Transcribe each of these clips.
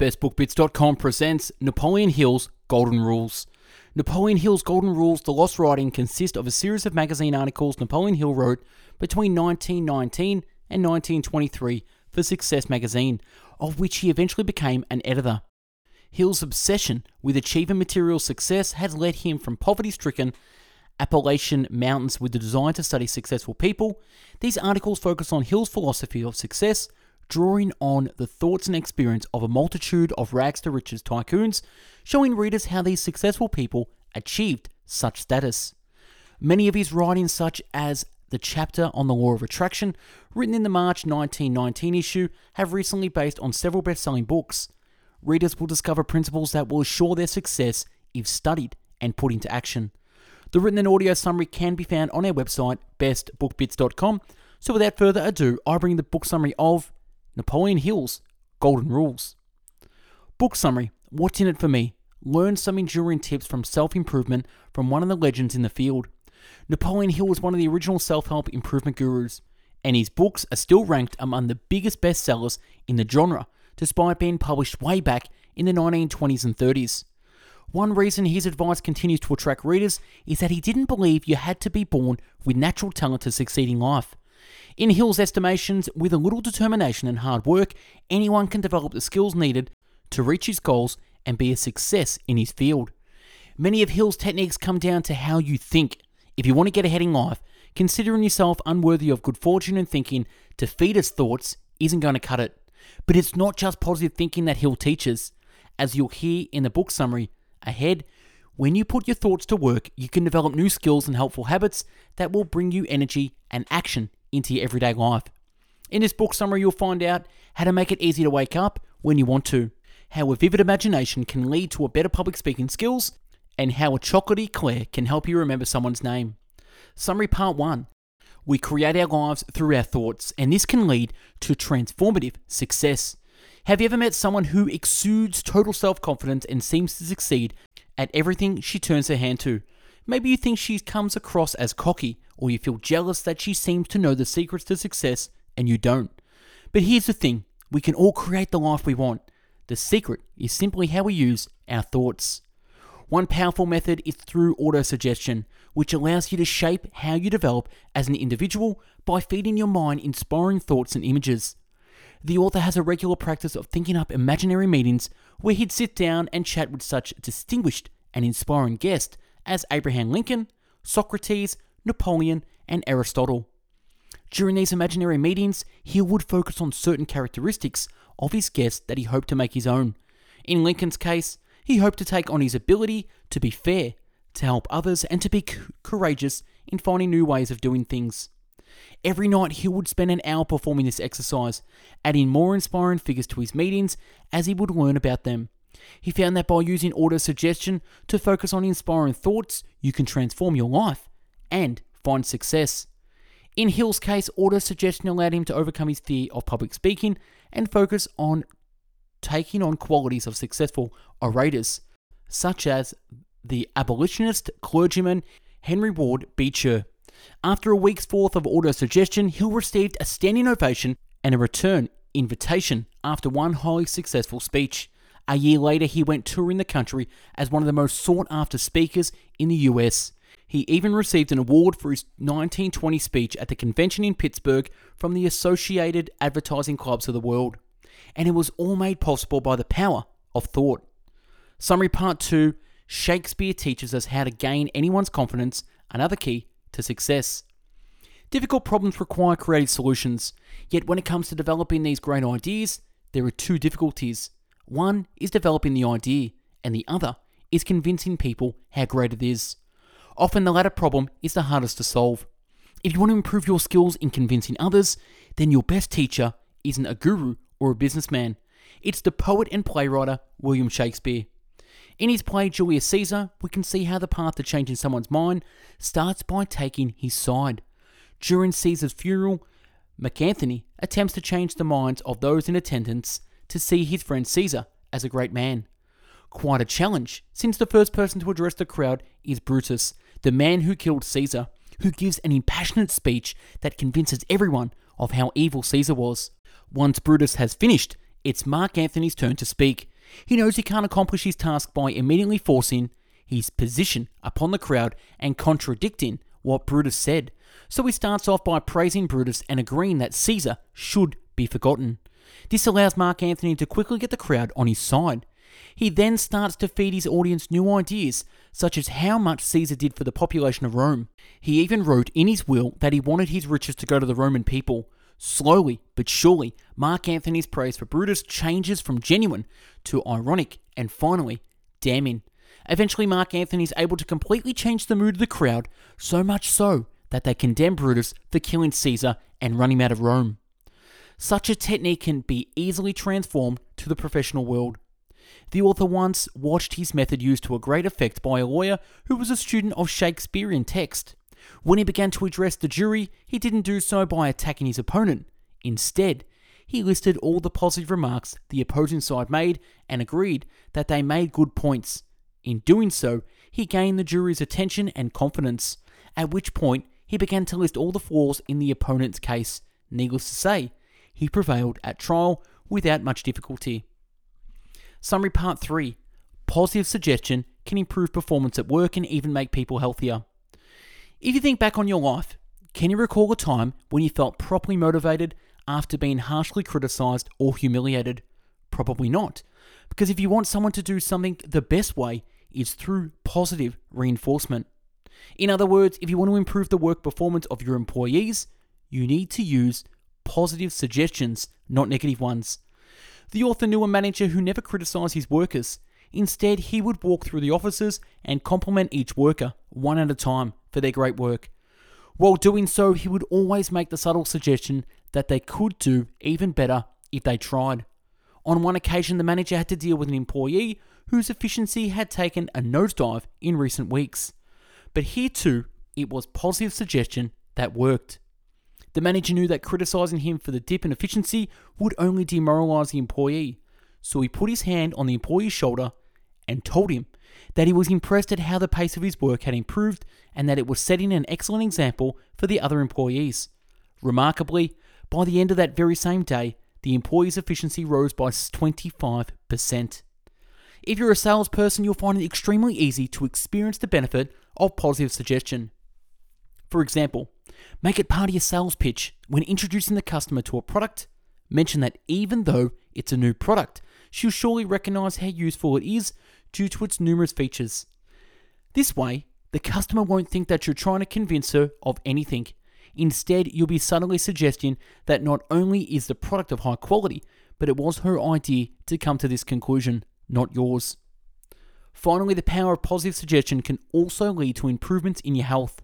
BestBookBits.com presents Napoleon Hill's Golden Rules. Napoleon Hill's Golden Rules, The Lost Writing, consists of a series of magazine articles Napoleon Hill wrote between 1919 and 1923 for Success magazine, of which he eventually became an editor. Hill's obsession with achieving material success had led him from poverty stricken Appalachian Mountains with the desire to study successful people. These articles focus on Hill's philosophy of success, drawing on the thoughts and experience of a multitude of rags to riches tycoons, showing readers how these successful people achieved such status. Many of his writings, such as the chapter on the law of attraction, written in the March 1919 issue, have recently based on several best selling books. Readers will discover principles that will assure their success if studied and put into action. The written and audio summary can be found on our website, bestbookbits.com. So without further ado, I bring the book summary of Napoleon Hill's Golden Rules. Book summary What's in it for me? Learn some enduring tips from self improvement from one of the legends in the field. Napoleon Hill was one of the original self help improvement gurus, and his books are still ranked among the biggest bestsellers in the genre, despite being published way back in the 1920s and 30s. One reason his advice continues to attract readers is that he didn't believe you had to be born with natural talent to succeed in life. In Hill's estimations, with a little determination and hard work, anyone can develop the skills needed to reach his goals and be a success in his field. Many of Hill's techniques come down to how you think. If you want to get ahead in life, considering yourself unworthy of good fortune and thinking defeatist thoughts isn't going to cut it. But it's not just positive thinking that Hill teaches. As you'll hear in the book summary, ahead. When you put your thoughts to work, you can develop new skills and helpful habits that will bring you energy and action into your everyday life. In this book summary, you'll find out how to make it easy to wake up when you want to, how a vivid imagination can lead to a better public speaking skills, and how a chocolate eclair can help you remember someone's name. Summary Part 1 We create our lives through our thoughts, and this can lead to transformative success. Have you ever met someone who exudes total self confidence and seems to succeed at everything she turns her hand to? Maybe you think she comes across as cocky, or you feel jealous that she seems to know the secrets to success and you don't. But here's the thing we can all create the life we want. The secret is simply how we use our thoughts. One powerful method is through autosuggestion, which allows you to shape how you develop as an individual by feeding your mind inspiring thoughts and images. The author has a regular practice of thinking up imaginary meetings where he'd sit down and chat with such distinguished and inspiring guests as Abraham Lincoln, Socrates, Napoleon, and Aristotle. During these imaginary meetings, he would focus on certain characteristics of his guests that he hoped to make his own. In Lincoln's case, he hoped to take on his ability to be fair, to help others, and to be courageous in finding new ways of doing things. Every night he would spend an hour performing this exercise, adding more inspiring figures to his meetings as he would learn about them. He found that by using auto-suggestion to focus on inspiring thoughts, you can transform your life and find success. In Hill's case, auto-suggestion allowed him to overcome his fear of public speaking and focus on taking on qualities of successful orators, such as the abolitionist clergyman Henry Ward Beecher. After a week's forth of auto-suggestion, Hill received a standing ovation and a return invitation after one highly successful speech. A year later, he went touring the country as one of the most sought after speakers in the US. He even received an award for his 1920 speech at the convention in Pittsburgh from the Associated Advertising Clubs of the World. And it was all made possible by the power of thought. Summary Part 2 Shakespeare teaches us how to gain anyone's confidence, another key to success. Difficult problems require creative solutions, yet when it comes to developing these great ideas, there are two difficulties. One is developing the idea, and the other is convincing people how great it is. Often the latter problem is the hardest to solve. If you want to improve your skills in convincing others, then your best teacher isn't a guru or a businessman. It's the poet and playwright William Shakespeare. In his play Julius Caesar, we can see how the path to changing someone's mind starts by taking his side. During Caesar's funeral, Mark Antony attempts to change the minds of those in attendance to see his friend Caesar as a great man. Quite a challenge, since the first person to address the crowd is Brutus, the man who killed Caesar, who gives an impassionate speech that convinces everyone of how evil Caesar was. Once Brutus has finished, it's Mark Antony's turn to speak. He knows he can't accomplish his task by immediately forcing his position upon the crowd and contradicting what Brutus said. So he starts off by praising Brutus and agreeing that Caesar should be forgotten. This allows Mark Antony to quickly get the crowd on his side. He then starts to feed his audience new ideas, such as how much Caesar did for the population of Rome. He even wrote in his will that he wanted his riches to go to the Roman people. Slowly but surely, Mark Antony's praise for Brutus changes from genuine to ironic and finally damning. Eventually, Mark Antony is able to completely change the mood of the crowd, so much so that they condemn Brutus for killing Caesar and run him out of Rome. Such a technique can be easily transformed to the professional world. The author once watched his method used to a great effect by a lawyer who was a student of Shakespearean text. When he began to address the jury, he didn't do so by attacking his opponent. Instead, he listed all the positive remarks the opposing side made and agreed that they made good points. In doing so, he gained the jury's attention and confidence, at which point he began to list all the flaws in the opponent's case. Needless to say, he prevailed at trial without much difficulty. Summary Part 3 Positive suggestion can improve performance at work and even make people healthier. If you think back on your life, can you recall a time when you felt properly motivated after being harshly criticized or humiliated? Probably not. Because if you want someone to do something the best way is through positive reinforcement. In other words, if you want to improve the work performance of your employees, you need to use positive suggestions, not negative ones. The author knew a manager who never criticized his workers. Instead, he would walk through the offices and compliment each worker, one at a time, for their great work. While doing so, he would always make the subtle suggestion that they could do even better if they tried. On one occasion, the manager had to deal with an employee whose efficiency had taken a nosedive in recent weeks. But here too, it was positive suggestion that worked. The manager knew that criticizing him for the dip in efficiency would only demoralize the employee, so he put his hand on the employee's shoulder and told him that he was impressed at how the pace of his work had improved and that it was setting an excellent example for the other employees. Remarkably, by the end of that very same day, the employee's efficiency rose by 25%. If you're a salesperson, you'll find it extremely easy to experience the benefit of positive suggestion. For example, make it part of your sales pitch when introducing the customer to a product. Mention that even though it's a new product, she'll surely recognize how useful it is due to its numerous features. This way, the customer won't think that you're trying to convince her of anything. Instead, you'll be subtly suggesting that not only is the product of high quality, but it was her idea to come to this conclusion, not yours. Finally, the power of positive suggestion can also lead to improvements in your health.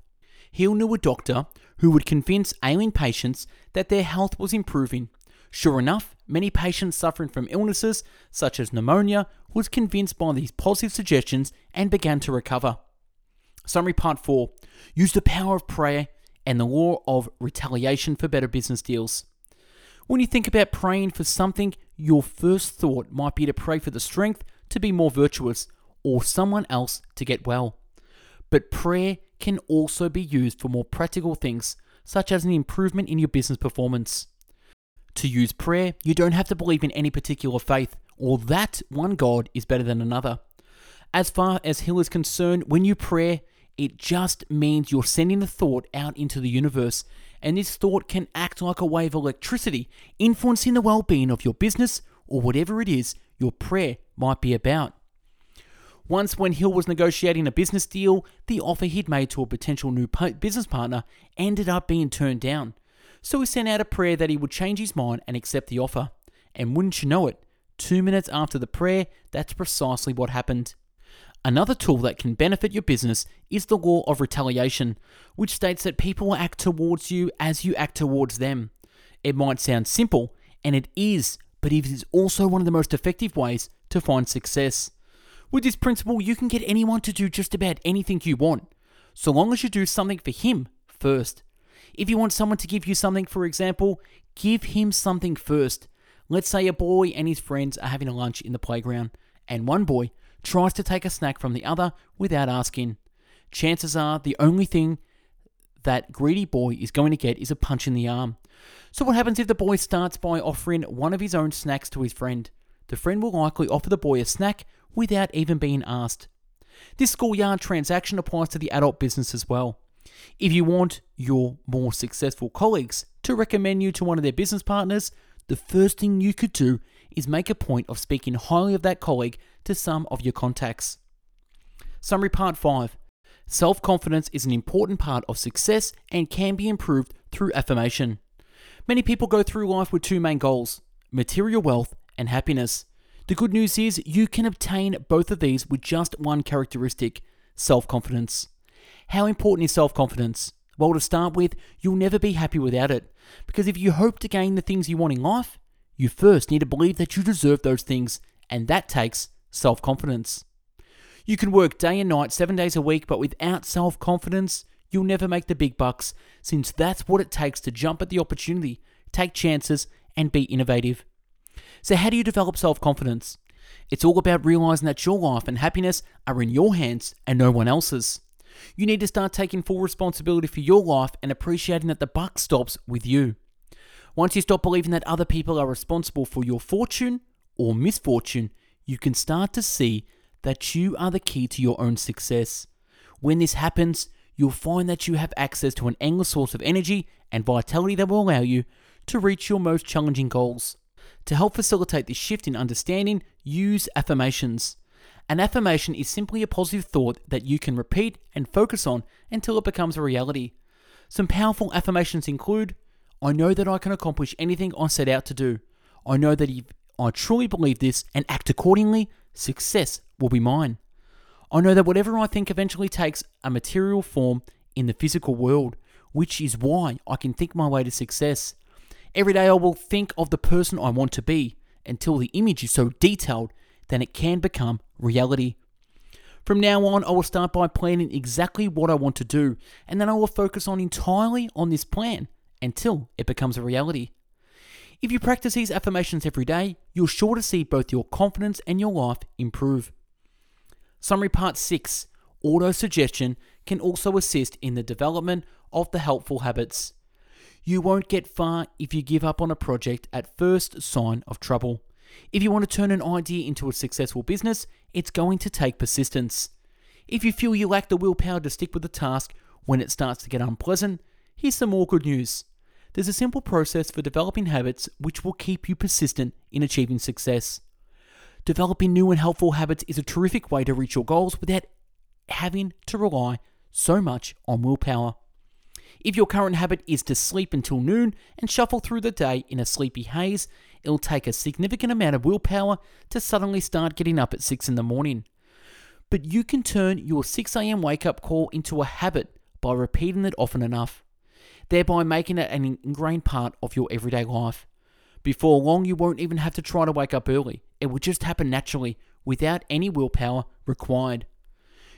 Hill knew a doctor who would convince ailing patients that their health was improving. Sure enough, many patients suffering from illnesses such as pneumonia was convinced by these positive suggestions and began to recover. Summary part 4 Use the power of prayer and the law of retaliation for better business deals. When you think about praying for something, your first thought might be to pray for the strength to be more virtuous or someone else to get well. But prayer can also be used for more practical things, such as an improvement in your business performance. To use prayer, you don't have to believe in any particular faith, or that one God is better than another. As far as Hill is concerned, when you pray, it just means you're sending the thought out into the universe, and this thought can act like a wave of electricity, influencing the well being of your business or whatever it is your prayer might be about. Once, when Hill was negotiating a business deal, the offer he'd made to a potential new business partner ended up being turned down. So he sent out a prayer that he would change his mind and accept the offer. And wouldn't you know it, two minutes after the prayer, that's precisely what happened. Another tool that can benefit your business is the law of retaliation, which states that people will act towards you as you act towards them. It might sound simple, and it is, but it is also one of the most effective ways to find success. With this principle, you can get anyone to do just about anything you want, so long as you do something for him first. If you want someone to give you something, for example, give him something first. Let's say a boy and his friends are having a lunch in the playground, and one boy tries to take a snack from the other without asking. Chances are the only thing that greedy boy is going to get is a punch in the arm. So, what happens if the boy starts by offering one of his own snacks to his friend? The friend will likely offer the boy a snack without even being asked. This schoolyard transaction applies to the adult business as well. If you want your more successful colleagues to recommend you to one of their business partners, the first thing you could do is make a point of speaking highly of that colleague to some of your contacts. Summary Part 5 Self confidence is an important part of success and can be improved through affirmation. Many people go through life with two main goals material wealth and happiness. The good news is you can obtain both of these with just one characteristic self confidence. How important is self confidence? Well, to start with, you'll never be happy without it. Because if you hope to gain the things you want in life, you first need to believe that you deserve those things, and that takes self confidence. You can work day and night, seven days a week, but without self confidence, you'll never make the big bucks, since that's what it takes to jump at the opportunity, take chances, and be innovative. So, how do you develop self confidence? It's all about realizing that your life and happiness are in your hands and no one else's. You need to start taking full responsibility for your life and appreciating that the buck stops with you. Once you stop believing that other people are responsible for your fortune or misfortune, you can start to see that you are the key to your own success. When this happens, you'll find that you have access to an endless source of energy and vitality that will allow you to reach your most challenging goals. To help facilitate this shift in understanding, use affirmations. An affirmation is simply a positive thought that you can repeat and focus on until it becomes a reality. Some powerful affirmations include I know that I can accomplish anything I set out to do. I know that if I truly believe this and act accordingly, success will be mine. I know that whatever I think eventually takes a material form in the physical world, which is why I can think my way to success. Every day I will think of the person I want to be until the image is so detailed that it can become reality. From now on, I will start by planning exactly what I want to do, and then I will focus on entirely on this plan until it becomes a reality. If you practice these affirmations every day, you're sure to see both your confidence and your life improve. Summary Part 6 Auto suggestion can also assist in the development of the helpful habits. You won't get far if you give up on a project at first sign of trouble. If you want to turn an idea into a successful business, it's going to take persistence. If you feel you lack the willpower to stick with the task when it starts to get unpleasant, here's some more good news. There's a simple process for developing habits which will keep you persistent in achieving success. Developing new and helpful habits is a terrific way to reach your goals without having to rely so much on willpower. If your current habit is to sleep until noon and shuffle through the day in a sleepy haze, it'll take a significant amount of willpower to suddenly start getting up at 6 in the morning. But you can turn your 6am wake up call into a habit by repeating it often enough, thereby making it an ingrained part of your everyday life. Before long, you won't even have to try to wake up early. It will just happen naturally without any willpower required.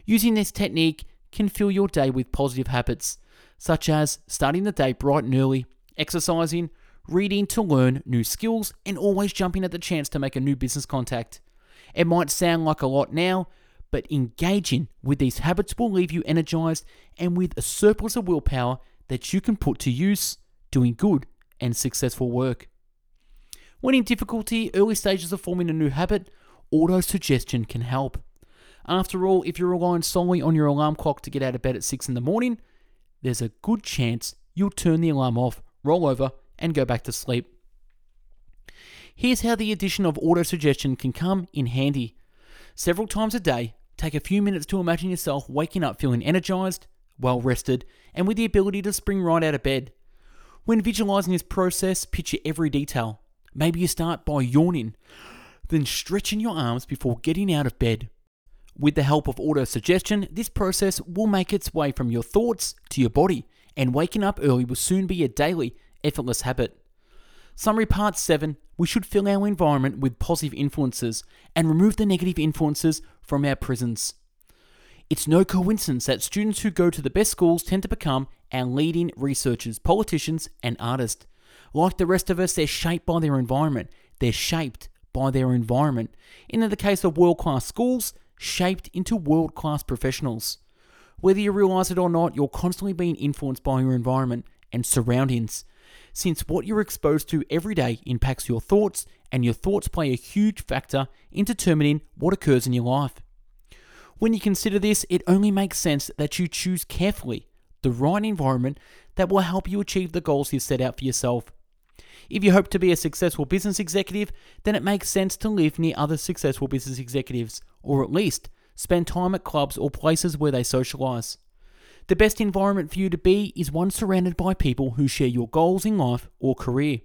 Using this technique can fill your day with positive habits, such as starting the day bright and early, exercising, reading to learn new skills, and always jumping at the chance to make a new business contact. It might sound like a lot now, but engaging with these habits will leave you energized and with a surplus of willpower that you can put to use doing good and successful work. When in difficulty, early stages of forming a new habit, auto suggestion can help. After all, if you're relying solely on your alarm clock to get out of bed at 6 in the morning, there's a good chance you'll turn the alarm off, roll over, and go back to sleep. Here's how the addition of auto suggestion can come in handy. Several times a day, take a few minutes to imagine yourself waking up feeling energized, well rested, and with the ability to spring right out of bed. When visualizing this process, picture every detail. Maybe you start by yawning, then stretching your arms before getting out of bed. With the help of auto suggestion, this process will make its way from your thoughts to your body, and waking up early will soon be a daily, effortless habit. Summary Part 7 We should fill our environment with positive influences and remove the negative influences from our prisons. It's no coincidence that students who go to the best schools tend to become our leading researchers, politicians, and artists. Like the rest of us, they're shaped by their environment. They're shaped by their environment. And in the case of world class schools, shaped into world class professionals. Whether you realize it or not, you're constantly being influenced by your environment and surroundings. since what you're exposed to every day impacts your thoughts, and your thoughts play a huge factor in determining what occurs in your life. When you consider this, it only makes sense that you choose carefully the right environment that will help you achieve the goals you've set out for yourself. If you hope to be a successful business executive, then it makes sense to live near other successful business executives, or at least spend time at clubs or places where they socialize. The best environment for you to be is one surrounded by people who share your goals in life or career,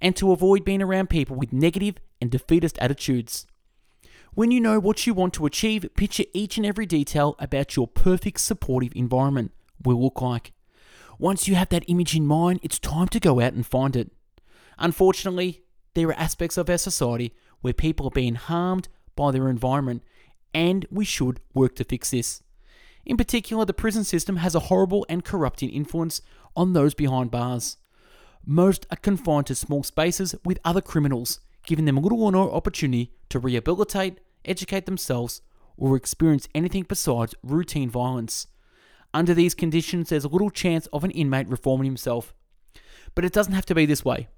and to avoid being around people with negative and defeatist attitudes. When you know what you want to achieve, picture each and every detail about your perfect supportive environment will look like. Once you have that image in mind, it's time to go out and find it. Unfortunately, there are aspects of our society where people are being harmed by their environment, and we should work to fix this. In particular, the prison system has a horrible and corrupting influence on those behind bars. Most are confined to small spaces with other criminals, giving them little or no opportunity to rehabilitate, educate themselves, or experience anything besides routine violence. Under these conditions, there's little chance of an inmate reforming himself. But it doesn't have to be this way.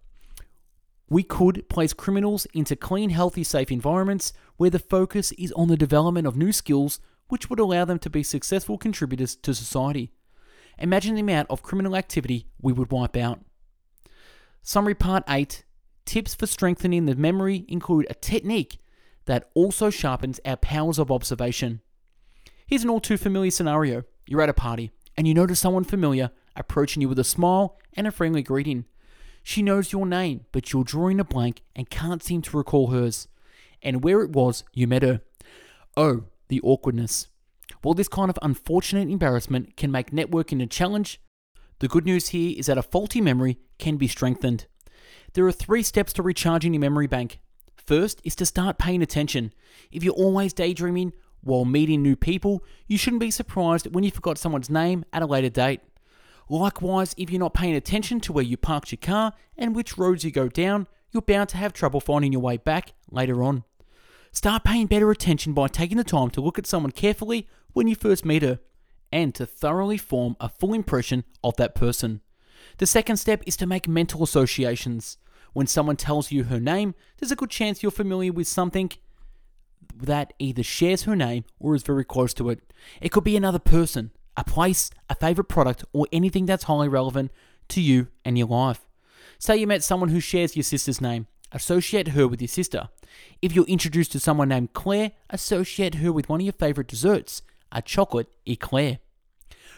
We could place criminals into clean, healthy, safe environments where the focus is on the development of new skills which would allow them to be successful contributors to society. Imagine the amount of criminal activity we would wipe out. Summary Part 8 Tips for strengthening the memory include a technique that also sharpens our powers of observation. Here's an all too familiar scenario you're at a party and you notice someone familiar approaching you with a smile and a friendly greeting. She knows your name, but you're drawing a blank and can't seem to recall hers, and where it was you met her. Oh, the awkwardness. While this kind of unfortunate embarrassment can make networking a challenge, the good news here is that a faulty memory can be strengthened. There are three steps to recharging your memory bank. First is to start paying attention. If you're always daydreaming while meeting new people, you shouldn't be surprised when you forgot someone's name at a later date. Likewise, if you're not paying attention to where you parked your car and which roads you go down, you're bound to have trouble finding your way back later on. Start paying better attention by taking the time to look at someone carefully when you first meet her and to thoroughly form a full impression of that person. The second step is to make mental associations. When someone tells you her name, there's a good chance you're familiar with something that either shares her name or is very close to it. It could be another person, a place, a favorite product, or anything that's highly relevant to you and your life. Say you met someone who shares your sister's name, associate her with your sister. If you're introduced to someone named Claire, associate her with one of your favorite desserts, a chocolate eclair.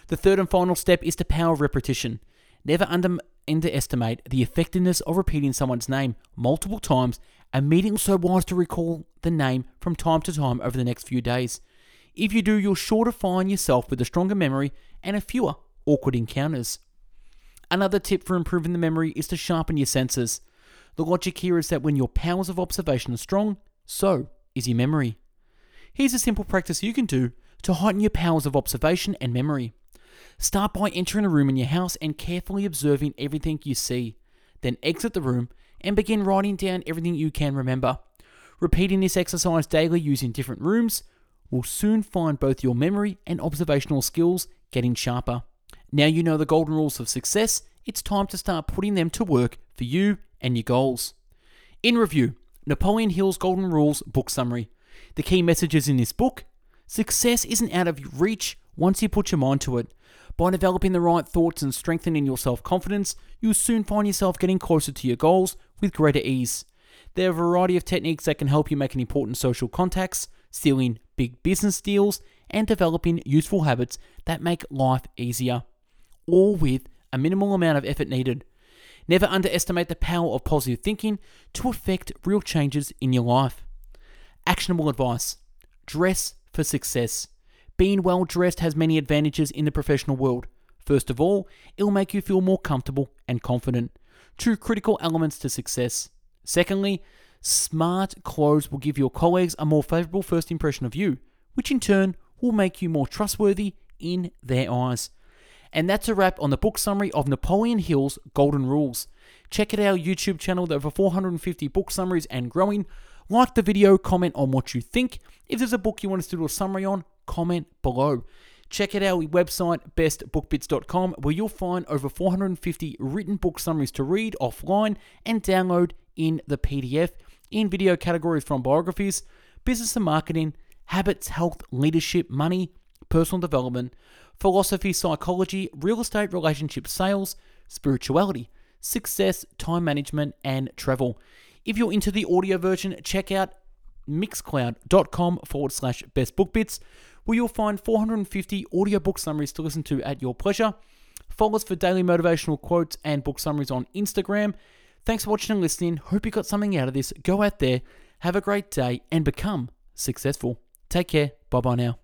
The third and final step is the power of repetition. Never under, underestimate the effectiveness of repeating someone's name multiple times and meeting so wise to recall the name from time to time over the next few days. If you do, you're sure to find yourself with a stronger memory and a fewer awkward encounters. Another tip for improving the memory is to sharpen your senses. The logic here is that when your powers of observation are strong, so is your memory. Here's a simple practice you can do to heighten your powers of observation and memory. Start by entering a room in your house and carefully observing everything you see. Then exit the room and begin writing down everything you can remember. Repeating this exercise daily using different rooms will soon find both your memory and observational skills getting sharper. Now you know the golden rules of success, it's time to start putting them to work for you and your goals. In review, Napoleon Hill's Golden Rules book summary. The key messages in this book success isn't out of reach once you put your mind to it. By developing the right thoughts and strengthening your self confidence, you'll soon find yourself getting closer to your goals with greater ease. There are a variety of techniques that can help you make an important social contacts, sealing big business deals, and developing useful habits that make life easier, all with a minimal amount of effort needed. Never underestimate the power of positive thinking to affect real changes in your life. Actionable advice Dress for success. Being well dressed has many advantages in the professional world. First of all, it'll make you feel more comfortable and confident. Two critical elements to success. Secondly, Smart clothes will give your colleagues a more favorable first impression of you, which in turn will make you more trustworthy in their eyes. And that's a wrap on the book summary of Napoleon Hill's Golden Rules. Check out our YouTube channel, there over 450 book summaries and growing. Like the video, comment on what you think. If there's a book you want us to do a summary on, comment below. Check out our website, bestbookbits.com, where you'll find over 450 written book summaries to read offline and download in the PDF in video categories from biographies, business and marketing, habits, health, leadership, money, personal development, philosophy, psychology, real estate, relationship, sales, spirituality, success, time management, and travel. If you're into the audio version, check out mixcloud.com forward slash bestbookbits, where you'll find 450 audiobook summaries to listen to at your pleasure. Follow us for daily motivational quotes and book summaries on Instagram. Thanks for watching and listening. Hope you got something out of this. Go out there, have a great day, and become successful. Take care. Bye bye now.